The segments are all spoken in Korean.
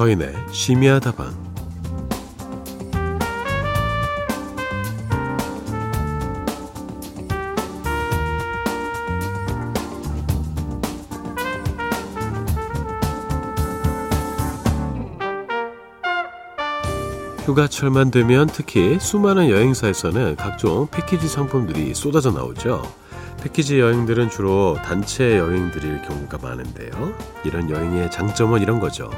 서인의 심야 다방 휴가철만 되면 특히 수많은 여행사에서는 각종 패키지 상품들이 쏟아져 나오죠. 패키지 여행들은 주로 단체 여행들일 경우가 많은데요. 이런 여행의 장점은 이런 거죠.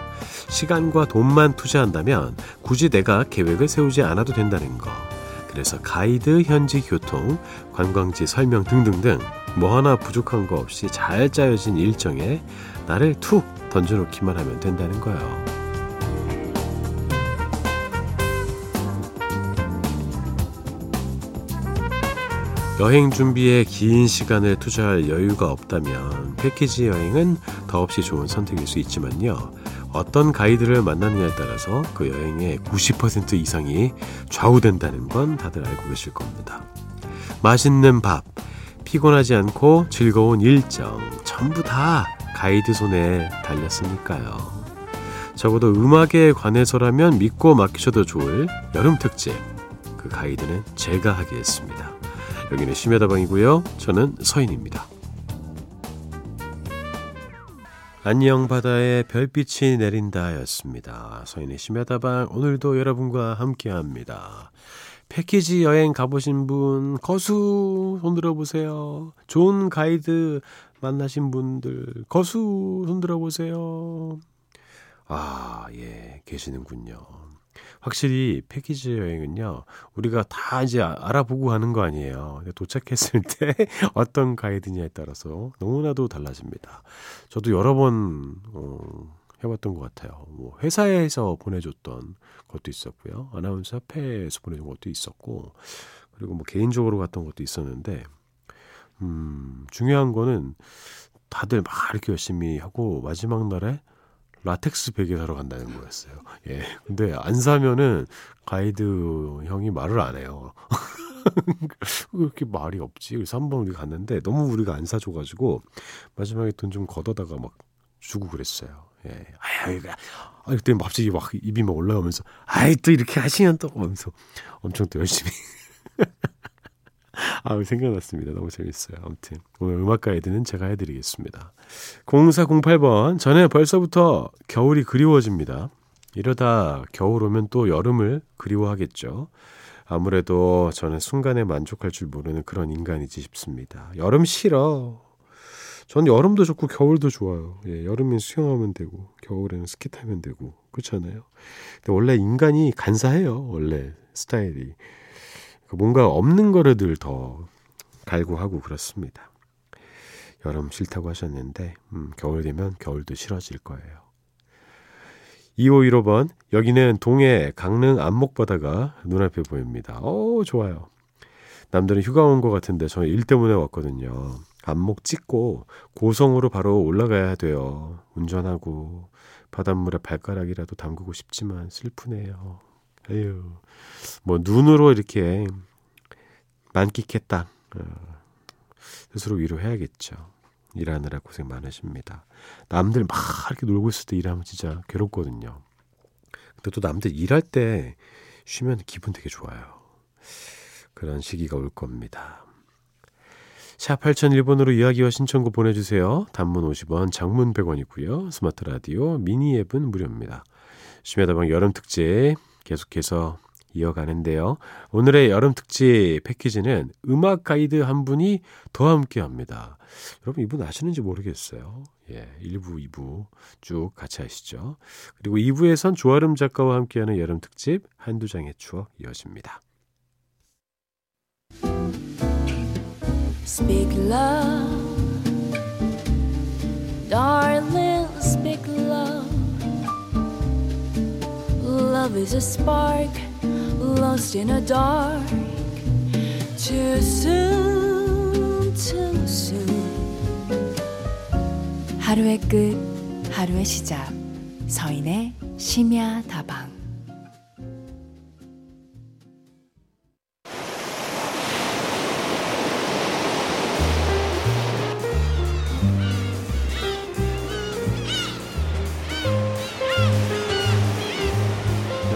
시간과 돈만 투자한다면 굳이 내가 계획을 세우지 않아도 된다는 거. 그래서 가이드, 현지 교통, 관광지 설명 등등등 뭐 하나 부족한 거 없이 잘 짜여진 일정에 나를 툭 던져놓기만 하면 된다는 거예요. 여행 준비에 긴 시간을 투자할 여유가 없다면 패키지 여행은 더없이 좋은 선택일 수 있지만요. 어떤 가이드를 만나느냐에 따라서 그 여행의 90% 이상이 좌우된다는 건 다들 알고 계실 겁니다. 맛있는 밥, 피곤하지 않고 즐거운 일정, 전부 다 가이드 손에 달렸으니까요. 적어도 음악에 관해서라면 믿고 맡기셔도 좋을 여름 특집. 그 가이드는 제가 하겠습니다. 여기는 심야다방이고요. 저는 서인입니다. 안녕 바다에 별빛이 내린다 였습니다. 서인의 심야다방 오늘도 여러분과 함께합니다. 패키지 여행 가보신 분 거수 손 들어 보세요. 좋은 가이드 만나신 분들 거수 손 들어 보세요. 아, 예, 계시는군요. 확실히 패키지 여행은요, 우리가 다 이제 아, 알아보고 하는 거 아니에요. 도착했을 때 어떤 가이드냐에 따라서 너무나도 달라집니다. 저도 여러 번, 어, 해봤던 것 같아요. 뭐 회사에서 보내줬던 것도 있었고요. 아나운서 협회에서 보내준 것도 있었고, 그리고 뭐 개인적으로 갔던 것도 있었는데, 음, 중요한 거는 다들 막 이렇게 열심히 하고 마지막 날에 라텍스 베개 사러 간다는 거였어요. 예. 근데 안 사면은 가이드 형이 말을 안 해요. 왜 이렇게 말이 없지? 그래서 한 번 우리 갔는데 너무 우리가 안 사줘가지고 마지막에 돈 좀 걷어다가 막 주고 그랬어요. 예. 아유, 아, 그때 갑자기 막 입이 막 올라가면서 아이, 또 이렇게 하시면 또 하면서 엄청 또 열심히. 아, 생각났습니다. 너무 재밌어요. 아무튼 오늘 음악 가이드는 제가 해드리겠습니다. 0408번 전에 벌써부터 겨울이 그리워집니다. 이러다 겨울 오면 또 여름을 그리워하겠죠. 아무래도 저는 순간에 만족할 줄 모르는 그런 인간이지 싶습니다. 여름 싫어. 전 여름도 좋고 겨울도 좋아요. 예, 여름엔 수영하면 되고 겨울에는 스키 타면 되고 그렇잖아요. 근데 원래 인간이 간사해요. 원래 스타일이. 그 뭔가 없는 거를 늘 더 갈구하고 그렇습니다. 여름 싫다고 하셨는데 음, 겨울 되면 겨울도 싫어질 거예요. 2515번 여기는 동해 강릉 안목바다가 눈앞에 보입니다. 어 좋아요. 남들은 휴가 온 것 같은데 저는 일 때문에 왔거든요. 안목 찍고 고성으로 바로 올라가야 돼요. 운전하고 바닷물에 발가락이라도 담그고 싶지만 슬프네요. 에휴. 뭐 눈으로 이렇게 만끽했다. 어, 스스로 위로해야겠죠. 일하느라 고생 많으십니다. 남들 막 이렇게 놀고 있을 때 일하면 진짜 괴롭거든요. 근데 또 남들 일할 때 쉬면 기분 되게 좋아요. 그런 시기가 올 겁니다. 샵 8001번으로 이야기와 신청곡 보내주세요. 단문 50원, 장문 100원이고요. 스마트 라디오, 미니 앱은 무료입니다. 심야다방 여름 특집 계속해서 이어가는데요. 오늘의 여름 특집 패키지는 음악 가이드 한 분이 더 함께 합니다. 여러분 이분 아시는지 모르겠어요. 예, 1부, 2부 쭉 같이 하시죠. 그리고 2부에선 조아름 작가와 함께하는 여름 특집 한두 장의 추억 이어집니다. Speak love, Love is a spark. lost in a dark too soon, too soon. 하루의 끝, 하루의 시작. 서인의 심야 다방.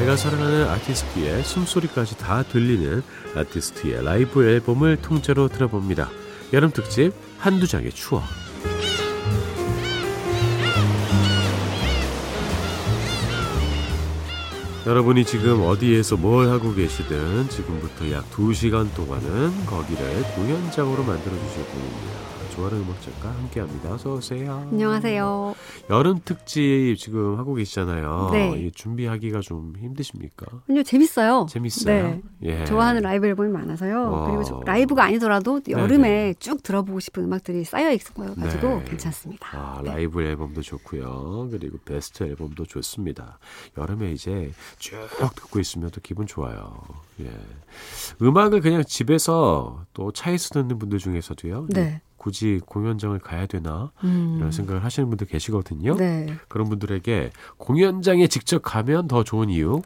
내가 사랑하는 아티스트의 숨소리까지 다 들리는 아티스트의 라이브 앨범을 통째로 들어봅니다. 여름 특집 한두 장의 추억. 여러분이 지금 어디에서 뭘 하고 계시든 지금부터 약 2시간 동안은 거기를 공연장으로 만들어 주실 분입니다. 좋아하는 음악 작가 함께합니다. 어서 오세요. 안녕하세요. 여름 특집 지금 하고 계시잖아요. 네. 준비하기가 좀 힘드십니까? 아니요 재밌어요. 재밌어요. 네. 예. 좋아하는 라이브 앨범이 많아서요. 어. 그리고 라이브가 아니더라도 여름에 쭉 들어보고 싶은 음악들이 쌓여 있어가지고 네. 괜찮습니다. 아, 네. 라이브 앨범도 좋고요. 그리고 베스트 앨범도 좋습니다. 여름에 이제 쭉 듣고 있으면 또 기분 좋아요. 예. 음악을 그냥 집에서 또 차에서 듣는 분들 중에서도요. 네. 굳이 공연장을 가야 되나 음. 이런 생각을 하시는 분들 계시거든요. 네. 그런 분들에게 공연장에 직접 가면 더 좋은 이유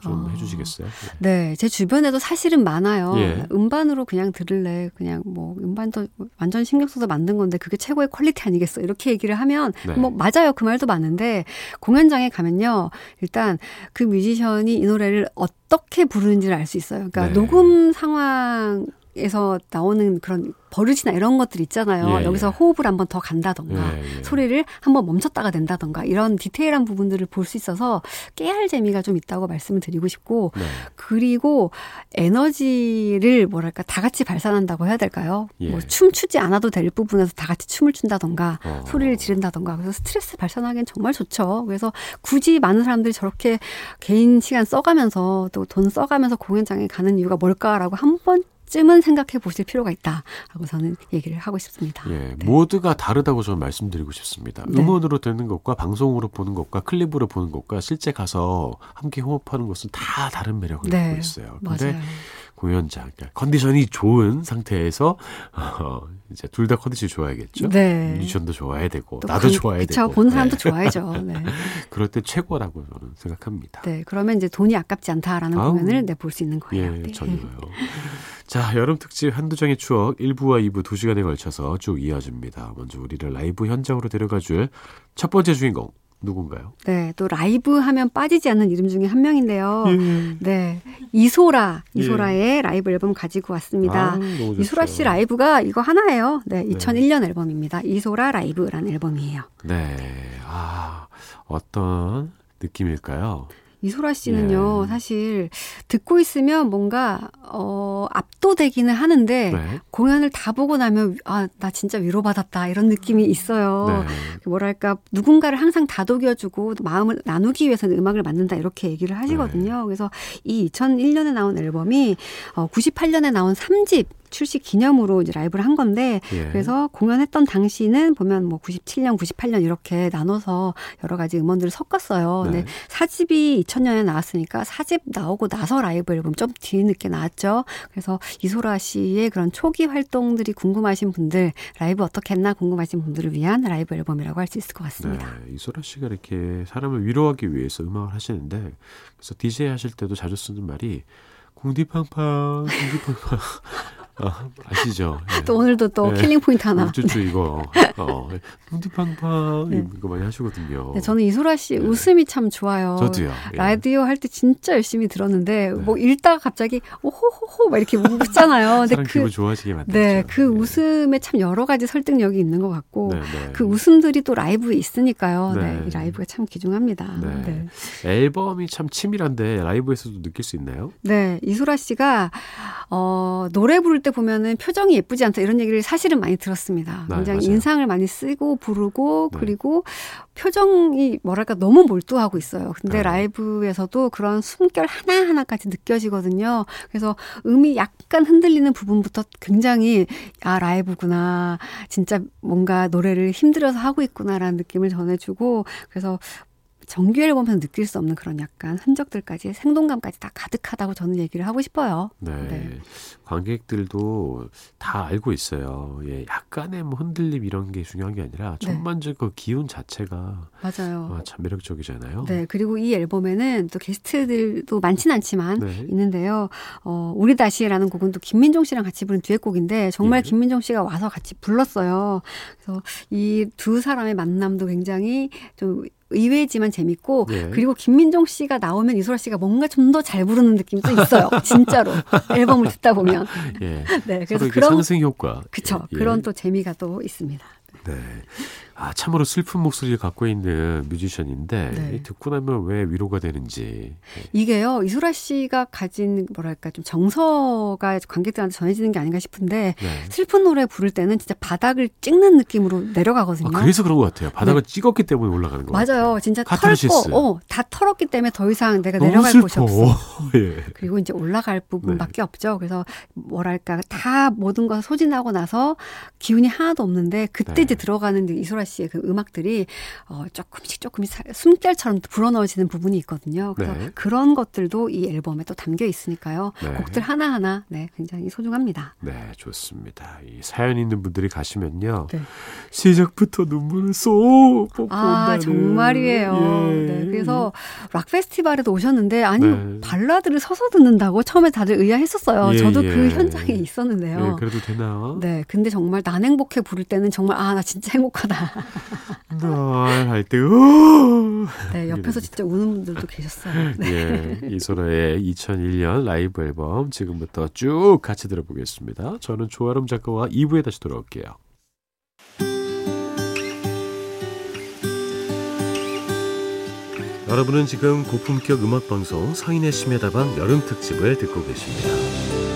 좀 어. 해주시겠어요? 네, 제 주변에도 사실은 많아요. 예. 음반으로 그냥 들을래. 그냥 뭐 음반도 완전 신경 써서 만든 건데 그게 최고의 퀄리티 아니겠어. 이렇게 얘기를 하면 네. 뭐 맞아요. 그 말도 맞는데 공연장에 가면요. 일단 그 뮤지션이 이 노래를 어떻게 부르는지를 알 수 있어요. 그러니까 네. 녹음 상황 에서 나오는 그런 버릇이나 이런 것들 있잖아요. 예, 여기서 예. 호흡을 한번 더 간다던가 예, 예. 소리를 한번 멈췄다가 낸다던가 이런 디테일한 부분들을 볼 수 있어서 깨알 재미가 좀 있다고 말씀을 드리고 싶고 네. 그리고 에너지를 뭐랄까 다 같이 발산한다고 해야 될까요? 예. 뭐 춤추지 않아도 될 부분에서 다 같이 춤을 춘다던가 어. 소리를 지른다던가 그래서 스트레스 발산하기엔 정말 좋죠. 그래서 굳이 많은 사람들이 저렇게 개인 시간 써가면서 또 돈 써가면서 공연장에 가는 이유가 뭘까라고 한번 쯤은 생각해 보실 필요가 있다라고 저는 얘기를 하고 싶습니다. 예, 네. 모두가 다르다고 저는 말씀드리고 싶습니다. 네. 음원으로 듣는 것과 방송으로 보는 것과 클립으로 보는 것과 실제 가서 함께 호흡하는 것은 다 다른 매력을 네, 갖고 있어요. 근데 맞아요. 공연장, 그러니까 컨디션이 좋은 상태에서 어, 이제 둘 다 컨디션이 좋아야겠죠. 네. 뮤지션도 좋아야 되고 또 나도 관- 좋아야 그쵸, 되고. 보는 사람도 네. 좋아야죠. 네. 그럴 때 최고라고 저는 생각합니다. 네, 그러면 이제 돈이 아깝지 않다라는 아우. 공연을 내 볼 수 있는 거예요. 예, 네. 전혀요. 자, 여름 특집 한두 장의 추억 1부와 2부 2시간에 걸쳐서 쭉 이어집니다. 먼저 우리를 라이브 현장으로 데려가 줄 첫 번째 주인공 누군가요? 네, 또 라이브 하면 빠지지 않는 이름 중에 한 명인데요. 예. 네, 이소라, 이소라의 라이브 앨범 가지고 왔습니다. 아. 이소라 씨 라이브가 이거 하나예요. 네, 2001년 앨범입니다. 이소라 라이브라는 앨범이에요. 네. 아, 어떤 느낌일까요? 이소라 씨는요, 예. 사실 듣고 있으면 뭔가 어 압도되기는 하는데 네. 공연을 다 보고 나면 아, 나 진짜 위로받았다 이런 느낌이 있어요. 네. 뭐랄까 누군가를 항상 다독여주고 마음을 나누기 위해서는 음악을 만든다 이렇게 얘기를 하시거든요. 그래서 이 2001년에 나온 앨범이 어, 98년에 나온 3집 출시 기념으로 이제 라이브를 한 건데 예. 그래서 공연했던 당시는 보면 뭐 97년, 98년 이렇게 나눠서 여러 가지 음원들을 섞었어요. 네. 근데 4집이 2000년에 나왔으니까 4집 나오고 나서 라이브 앨범 좀 뒤늦게 나왔죠. 그래서 이소라 씨의 그런 초기 활동들이 궁금하신 분들, 라이브 어떻게 했나 궁금하신 분들을 위한 라이브 앨범이라고 할 수 있을 것 같습니다. 네, 이소라 씨가 이렇게 사람을 위로하기 위해서 음악을 하시는데 그래서 DJ 하실 때도 자주 쓰는 말이 궁디팡팡 궁디팡팡 아, 아시죠? 예. 또 오늘도 또 네. killing point 하나. 우쭈쭈 이거 어, 궁디팡팡 네. 이거 많이 하시거든요. 네, 저는 이소라 씨 네. 웃음이 참 좋아요. 저도요. 예. 라디오 할 때 진짜 열심히 들었는데 네. 뭐 읽다가 갑자기 오호호호 막 이렇게 웃잖아요. 근데 그 기분 좋아지게 만들죠. 네, 그 예. 웃음에 참 여러 가지 설득력이 있는 것 같고 네, 네. 그 웃음들이 또 라이브에 있으니까요. 네, 네. 이 라이브가 참 귀중합니다. 네. 네. 앨범이 참 치밀한데 라이브에서도 느낄 수 있나요? 네, 이소라 씨가 어, 노래 부를 때 보면은 표정이 예쁘지 않다 이런 얘기를 사실은 많이 들었습니다. 네, 굉장히 맞아요. 인상을 많이 쓰고 부르고 네. 그리고 표정이 뭐랄까 너무 몰두하고 있어요. 근데 네. 라이브에서도 그런 숨결 하나하나까지 느껴지거든요. 그래서 음이 약간 흔들리는 부분부터 굉장히 아, 라이브구나. 진짜 뭔가 노래를 힘들어서 하고 있구나라는 느낌을 전해주고 그래서 정규 앨범에서 느낄 수 없는 그런 약간 흔적들까지 생동감까지 다 가득하다고 저는 얘기를 하고 싶어요. 네. 네. 관객들도 다 알고 있어요. 예, 약간의 뭐 흔들림 이런 게 중요한 게 아니라 네. 전반적 그 기운 자체가 맞아요. 아, 참 매력적이잖아요. 네, 그리고 이 앨범에는 또 게스트들도 많진 않지만 네. 있는데요. 어, 우리 다시라는 곡은 또 김민종 씨랑 같이 부른 듀엣곡인데 정말 예. 김민종 씨가 와서 같이 불렀어요. 그래서 이 두 사람의 만남도 굉장히 좀 의외지만 재밌고 예. 그리고 김민종 씨가 나오면 이소라 씨가 뭔가 좀 더 잘 부르는 느낌도 있어요. 진짜로 앨범을 듣다 보면. 예. 네, 그래서 그런 상승 효과. 그쵸 예. 그런 또 재미가 또 있습니다. 네. 아, 참으로 슬픈 목소리를 갖고 있는 뮤지션인데 네. 이 듣고 나면 왜 위로가 되는지. 이게요 이소라 씨가 가진 뭐랄까 좀 정서가 관객들한테 전해지는 게 아닌가 싶은데 네. 슬픈 노래 부를 때는 진짜 바닥을 찍는 느낌으로 내려가거든요. 아, 그래서 그런 것 같아요. 바닥을 찍었기 때문에 올라가는 거 같아요. 네. 맞아요. 진짜 카타르시스. 털고, 어, 다 털었기 때문에 더 이상 내가 내려갈 슬퍼. 곳이 없어. 예. 그리고 이제 올라갈 부분밖에 네. 없죠. 그래서 뭐랄까 다 모든 걸 소진하고 나서 기운이 하나도 없는데 그때 네. 이제 들어가는 이소라 씨의 그 음악들이 어 조금씩 조금씩 살- 숨결처럼 불어넣어지는 부분이 있거든요. 그래서 네. 그런 것들도 이 앨범에 또 담겨 있으니까요. 네. 곡들 하나하나 네, 굉장히 소중합니다. 네, 좋습니다. 이 사연 있는 분들이 가시면요. 네. 시작부터 눈물을 쏙 뽑고 아. 정말이에요. 예. 네, 그래서 락 페스티벌에도 오셨는데 아니 네. 발라드를 서서 듣는다고 처음에 다들 의아했었어요. 예, 저도 예. 그 현장에 있었는데요. 예, 그래도 되나? 네, 근데 정말 난 행복해 부를 때는 정말 아 나 진짜 행복하다. 날할때 네, 옆에서 진짜 우는 분들도 계셨어요. 네. 예, 이소라의 2001년 라이브 앨범 지금부터 쭉 같이 들어보겠습니다. 저는 조아름 작가와 2부에 다시 돌아올게요. 여러분은 지금 고품격 음악 방송 서인의 심야다방 여름 특집을 듣고 계십니다.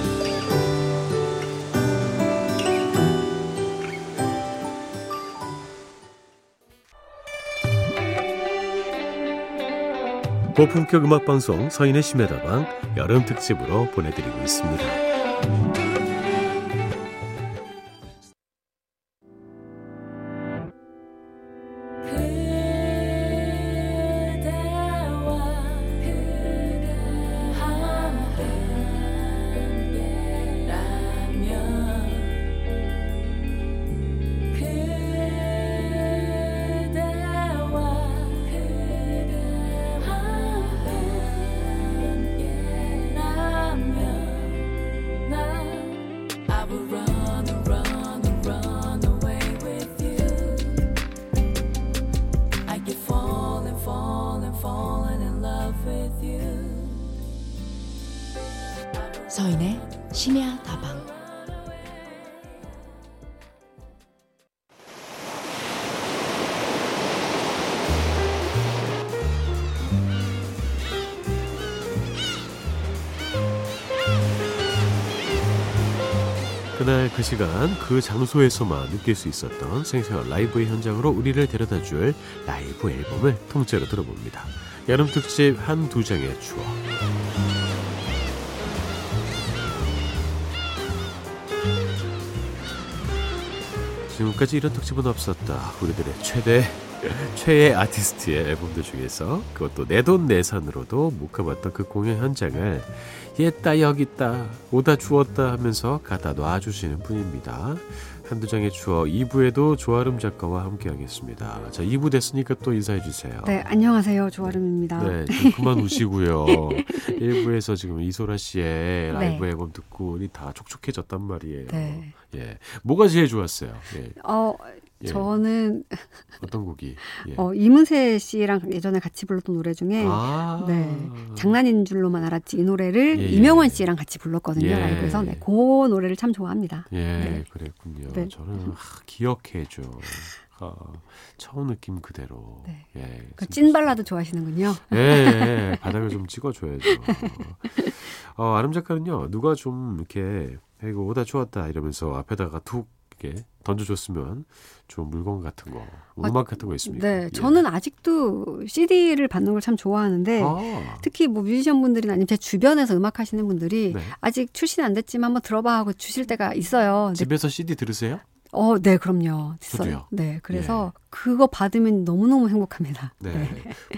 고품격 음악 방송 서인의 심야다방 여름 특집으로 보내드리고 있습니다. 그날 그 시간 그 장소에서만 느낄 수 있었던 생생한 라이브의 현장으로 우리를 데려다 줄 라이브 앨범을 통째로 들어봅니다. 여름 특집 한 두 장의 추억. 지금까지 이런 특집은 없었다. 우리들의 최대 최애 아티스트의 앨범들 중에서 그것도 내돈내산으로도 못 가봤던 그 공연 현장을 옛다 여기다 오다 주었다 하면서 갖다 놔주시는 분입니다. 한두 장의 추억 2부에도 조아름 작가와 함께 하겠습니다. 자 2부 됐으니까 또 인사해 주세요. 네, 안녕하세요. 조아름입니다. 네, 좀 그만 우시고요. 1부에서 지금 이소라 씨의 라이브 앨범 듣고 우리 다 촉촉해졌단 말이에요. 네. 예, 뭐가 제일 좋았어요? 예, 어, 예. 저는 어떤 곡이? 예. 어, 이문세 씨랑 예전에 같이 불렀던 노래 중에 아, 네. 장난인 줄로만 알았지 이 노래를 예, 예. 이명원 씨랑 같이 불렀거든요. 예. 라이브에서. 네, 그 노래를 참 좋아합니다. 예, 네. 그랬군요. 네. 저는 하, 기억해줘. 아, 처음 느낌 그대로. 네. 예, 그 찐 발라드 좋아하시는군요. 예, 예, 바닥을 좀 찍어줘야죠. 어, 아름 작가는요, 누가 좀 이렇게, 이거 오다 좋았다 이러면서 앞에다가 툭 이렇게 던져줬으면 좀 물건 같은 거, 음악 같은 거 있습니까? 네, 예. 저는 아직도 CD를 받는 걸 참 좋아하는데 아, 특히 뭐 뮤지션 분들이나 아니면 제 주변에서 음악 하시는 분들이 네. 아직 출시는 안 됐지만 한번 들어봐 하고 주실 때가 있어요. 집에서 CD 들으세요? 어, 네, 그럼요. 저도요. 네, 그래서 그거 받으면 너무너무 행복합니다. 네.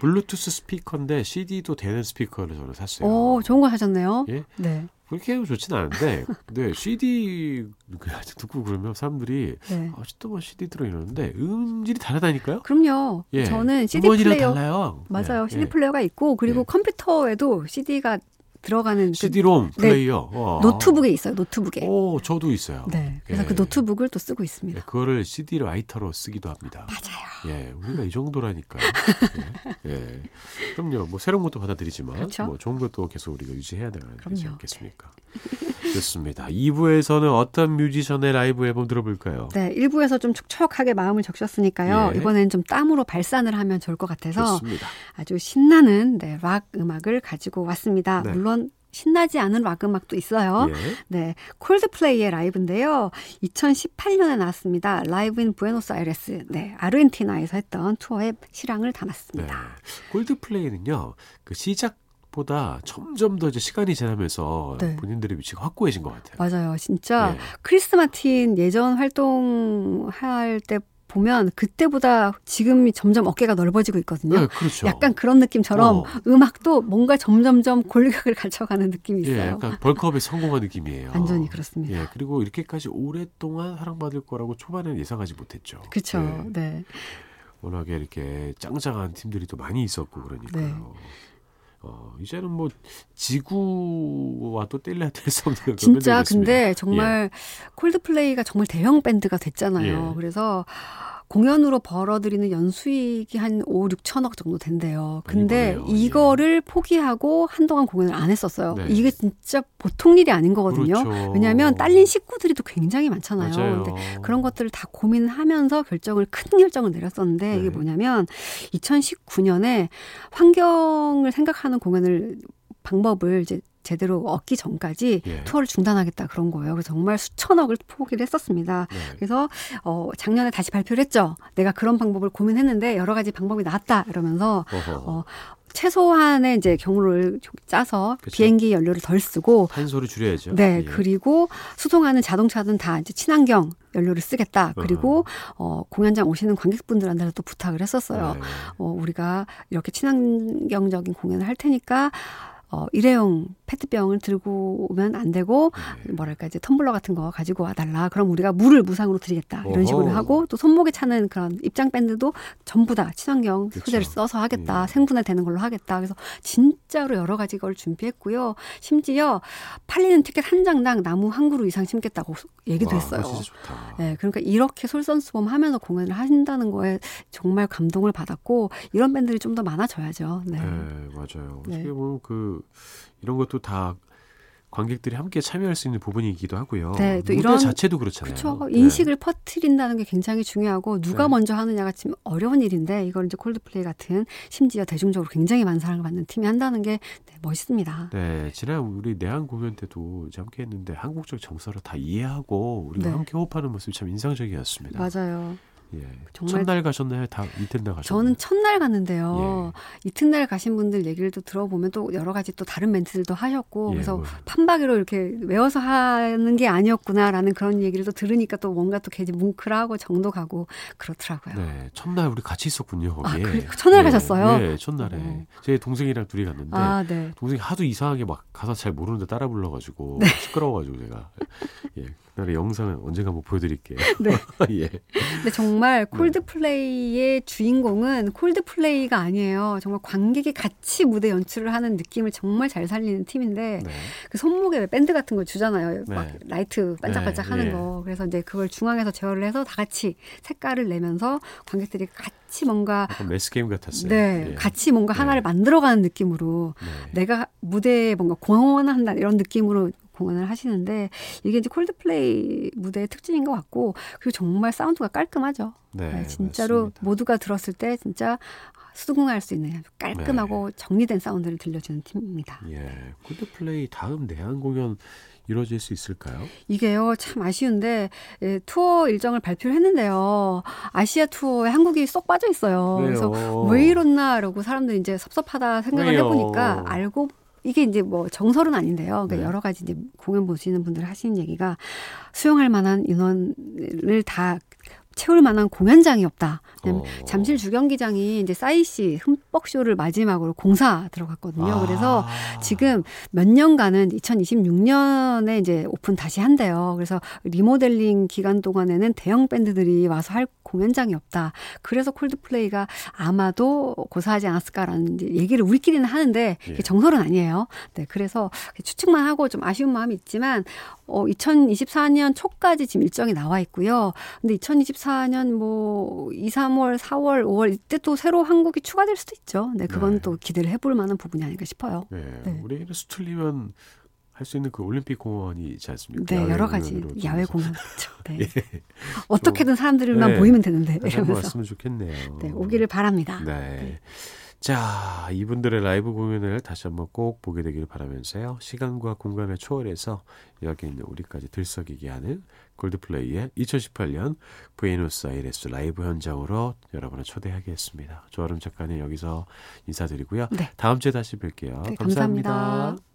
블루투스 스피커인데 CD도 되는 스피커를 저는 샀어요. 오, 좋은 거 하셨네요. 예? 네. 그렇게 좋진 않은데, 네, CD 그냥 듣고 그러면 사람들이 네. 아직도 뭐 CD 들어 이러는데 음질이 다르다니까요? 그럼요. 예. 저는 CD 플레이어 달라요. 맞아요. 예, CD 예. 플레이어가 있고 그리고 예. 컴퓨터에도 CD가 들어가는 그 CD롬 네. 플레이어. 와. 노트북에 있어요. 노트북에. 오, 저도 있어요. 네. 그래서 예. 그 노트북을 또 쓰고 있습니다. 예, 그거를 CD 라이터로 쓰기도 합니다. 맞아요. 예, 우리가 이 정도라니까요. 예, 예. 그럼요. 뭐 새로운 것도 받아들이지만 그렇죠. 뭐 좋은 것도 계속 우리가 유지해야 되지 그럼요. 않겠습니까? 좋습니다. 2부에서는 어떤 뮤지션의 라이브 앨범 들어볼까요? 네, 일부에서 좀 촉촉하게 마음을 적셨으니까요. 예. 이번엔 좀 땀으로 발산을 하면 좋을 것 같아서 좋습니다. 아주 신나는 네, 락 음악을 가지고 왔습니다. 네. 물론 신나지 않은 락 음악도 있어요. 예. 네, 콜드플레이의 라이브인데요. 2018년에 나왔습니다. Live in Buenos Aires, 네, 아르헨티나에서 했던 투어의 실황을 네. 담았습니다. 콜드플레이는요. 그 시작 보다 점점 더 이제 시간이 지나면서 네. 본인들의 위치가 확고해진 것 같아요. 맞아요, 진짜 예. 크리스 마틴 예전 활동할 때 보면 그때보다 지금 점점 어깨가 넓어지고 있거든요. 네, 그렇죠. 약간 그런 느낌처럼 어. 음악도 뭔가 점점점 골격을 갖춰가는 느낌이 있어요. 예, 약간 벌크업에 성공한 느낌이에요. 완전히 그렇습니다. 예, 그리고 이렇게까지 오랫동안 사랑받을 거라고 초반에는 예상하지 못했죠. 그렇죠. 예, 네. 워낙에 이렇게 짱짱한 팀들이 또 많이 있었고 그러니까요. 네. 어, 이제는 뭐 지구와 또 뗄래야 뗄 수 없는 진짜. 근데 정말 콜드플레이가 정말 대형 밴드가 됐잖아요. 예. 그래서 공연으로 벌어들이는 연수익이 한 5, 6천억 정도 된대요. 근데 많이 버네요. 이거를 포기하고 한동안 공연을 안 했었어요. 네. 이게 진짜 보통 일이 아닌 거거든요. 그렇죠. 왜냐하면 딸린 식구들이 또 굉장히 많잖아요. 맞아요. 근데 그런 것들을 다 고민하면서 결정을 큰 결정을 내렸었는데 네. 이게 뭐냐면 2019년에 환경을 생각하는 공연을 방법을 이제 제대로 얻기 전까지 예. 투어를 중단하겠다 그런 거예요. 그래서 정말 수천억을 포기를 했었습니다. 네. 그래서 어 작년에 다시 발표를 했죠. 내가 그런 방법을 고민했는데 여러 가지 방법이 나왔다 이러면서 어허. 어 최소한의 이제 경로를 짜서 그쵸. 비행기 연료를 덜 쓰고 탄소를 줄여야죠. 네, 예. 그리고 수송하는 자동차는 다 이제 친환경 연료를 쓰겠다. 그리고 어 공연장 오시는 관객분들한테도 또 부탁을 했었어요. 네. 어 우리가 이렇게 친환경적인 공연을 할 테니까 어 일회용 페트병을 들고 오면 안 되고 네. 뭐랄까 이제 텀블러 같은 거 가지고 와달라. 그럼 우리가 물을 무상으로 드리겠다. 이런 식으로 어허. 하고 또 손목에 차는 그런 입장 밴드도 전부 다 친환경 그쵸. 소재를 써서 하겠다. 예. 생분해 되는 걸로 하겠다. 그래서 진짜로 여러 가지 걸 준비했고요. 심지어 팔리는 티켓 한 장당 나무 한 그루 이상 심겠다고 얘기도 와, 했어요. 좋다. 네, 그러니까 이렇게 솔선수범하면서 공연을 하신다는 거에 정말 감동을 받았고 이런 밴드들이 좀 더 많아져야죠. 네. 네, 맞아요. 네. 어떻게 보면 그 이런 것도 다 관객들이 함께 참여할 수 있는 부분이기도 하고요. 네, 또 이런- 자체도 그렇잖아요. 그렇죠. 네. 인식을 퍼뜨린다는 게 굉장히 중요하고 누가 네. 먼저 하느냐가 지금 어려운 일인데 이걸 이제 콜드플레이 같은 심지어 대중적으로 굉장히 많은 사랑을 받는 팀이 한다는 게 네, 멋있습니다. 네, 지난 우리 내한 공연 때도 함께 했는데 한국적 정서를 다 이해하고 우리가 네. 함께 호흡하는 모습이 참 인상적이었습니다. 맞아요. 정말 첫날 가셨나요? 다 이튿날 가셨나요? 저는 첫날 갔는데요. 예. 이튿날 가신 분들 얘기를 또 들어보면 또 여러 가지 또 다른 멘트들도 하셨고 예, 그래서 뭐. 판박이로 이렇게 외워서 하는 게 아니었구나라는 그런 얘기를 또 들으니까 또 뭔가 또 괜히 뭉클하고 정도 가고 그렇더라고요. 네, 첫날 우리 같이 있었군요. 아, 거기에. 그래? 첫날 네, 가셨어요? 네, 첫날에 어. 제 동생이랑 둘이 갔는데 아, 네. 동생이 하도 이상하게 막 가사 잘 모르는데 따라 불러가지고 시끄러워가지고 제가 예 그날의 영상은 언젠가 한번 보여드릴게요. 네. 예. 근데 정말 콜드플레이의 주인공은 콜드플레이가 아니에요. 정말 관객이 같이 무대 연출을 하는 느낌을 정말 잘 살리는 팀인데 네. 그 손목에 왜 밴드 같은 거 주잖아요. 막 네. 라이트 반짝반짝 네, 하는 예. 거. 그래서 이제 그걸 중앙에서 제어를 해서 다 같이 색깔을 내면서 관객들이 같이 뭔가 약간 매스 게임 같았어요. 네, 예. 같이 뭔가 네. 하나를 만들어가는 느낌으로 네. 내가 무대에 뭔가 공헌한다 이런 느낌으로 공연을 하시는데 이게 이제 콜드플레이 무대의 특징인 것 같고 그리고 정말 사운드가 깔끔하죠. 네, 네, 진짜로 맞습니다. 모두가 들었을 때 진짜 수긍할 수 있는 깔끔하고 네. 정리된 사운드를 들려주는 팀입니다. 예, 콜드플레이 다음 내한 공연 이루어질 수 있을까요? 이게요 참 아쉬운데 예, 투어 일정을 발표를 했는데요 아시아 투어에 한국이 쏙 빠져 있어요. 그래서 왜요? 왜 이렇나 이러고 사람들이 이제 섭섭하다 생각을 왜요? 해보니까 알고 이게 이제 뭐 정설은 아닌데요. 그러니까 네. 여러 가지 이제 공연 보시는 분들 하시는 얘기가 수용할 만한 인원을 다 채울 만한 공연장이 없다. 어. 잠실 주경기장이 이제 싸이 씨 흠뻑 쇼를 마지막으로 공사 들어갔거든요. 아. 그래서 지금 몇 년간은 2026년에 이제 오픈 다시 한대요. 그래서 리모델링 기간 동안에는 대형 밴드들이 와서 할 공연장이 없다. 그래서 콜드플레이가 아마도 고사하지 않았을까라는 얘기를 우리끼리는 하는데 예. 정설은 아니에요. 네, 그래서 추측만 하고 좀 아쉬운 마음이 있지만 어 2024년 초까지 지금 일정이 나와 있고요. 근데 2024년 뭐 2, 3월, 4월, 5월 이때 또 새로 한국이 추가될 수도 있죠. 네, 그건 네. 또 기대를 해볼 만한 부분이 아닐까 싶어요. 네. 네. 우리는 수틀리면 할 수 있는 그 올림픽 공원이 있지 않습니까? 네, 여러 가지 야외 좀 공연 그렇죠. 네. 예. 어떻게든 사람들만 네. 모이면 되는데 한번 이러면서 왔으면 좋겠네요. 네, 오기를 바랍니다. 네. 자, 이분들의 라이브 공연을 다시 한번 꼭 보게 되기를 바라면서요. 시간과 공간을 초월해서 여기 있는 우리까지 들썩이게 하는 골드플레이의 2018년 부에노스아이레스 라이브 현장으로 여러분을 초대하겠습니다. 조아름 작가님 여기서 인사드리고요. 네. 다음 주에 다시 뵐게요. 네, 감사합니다. 감사합니다.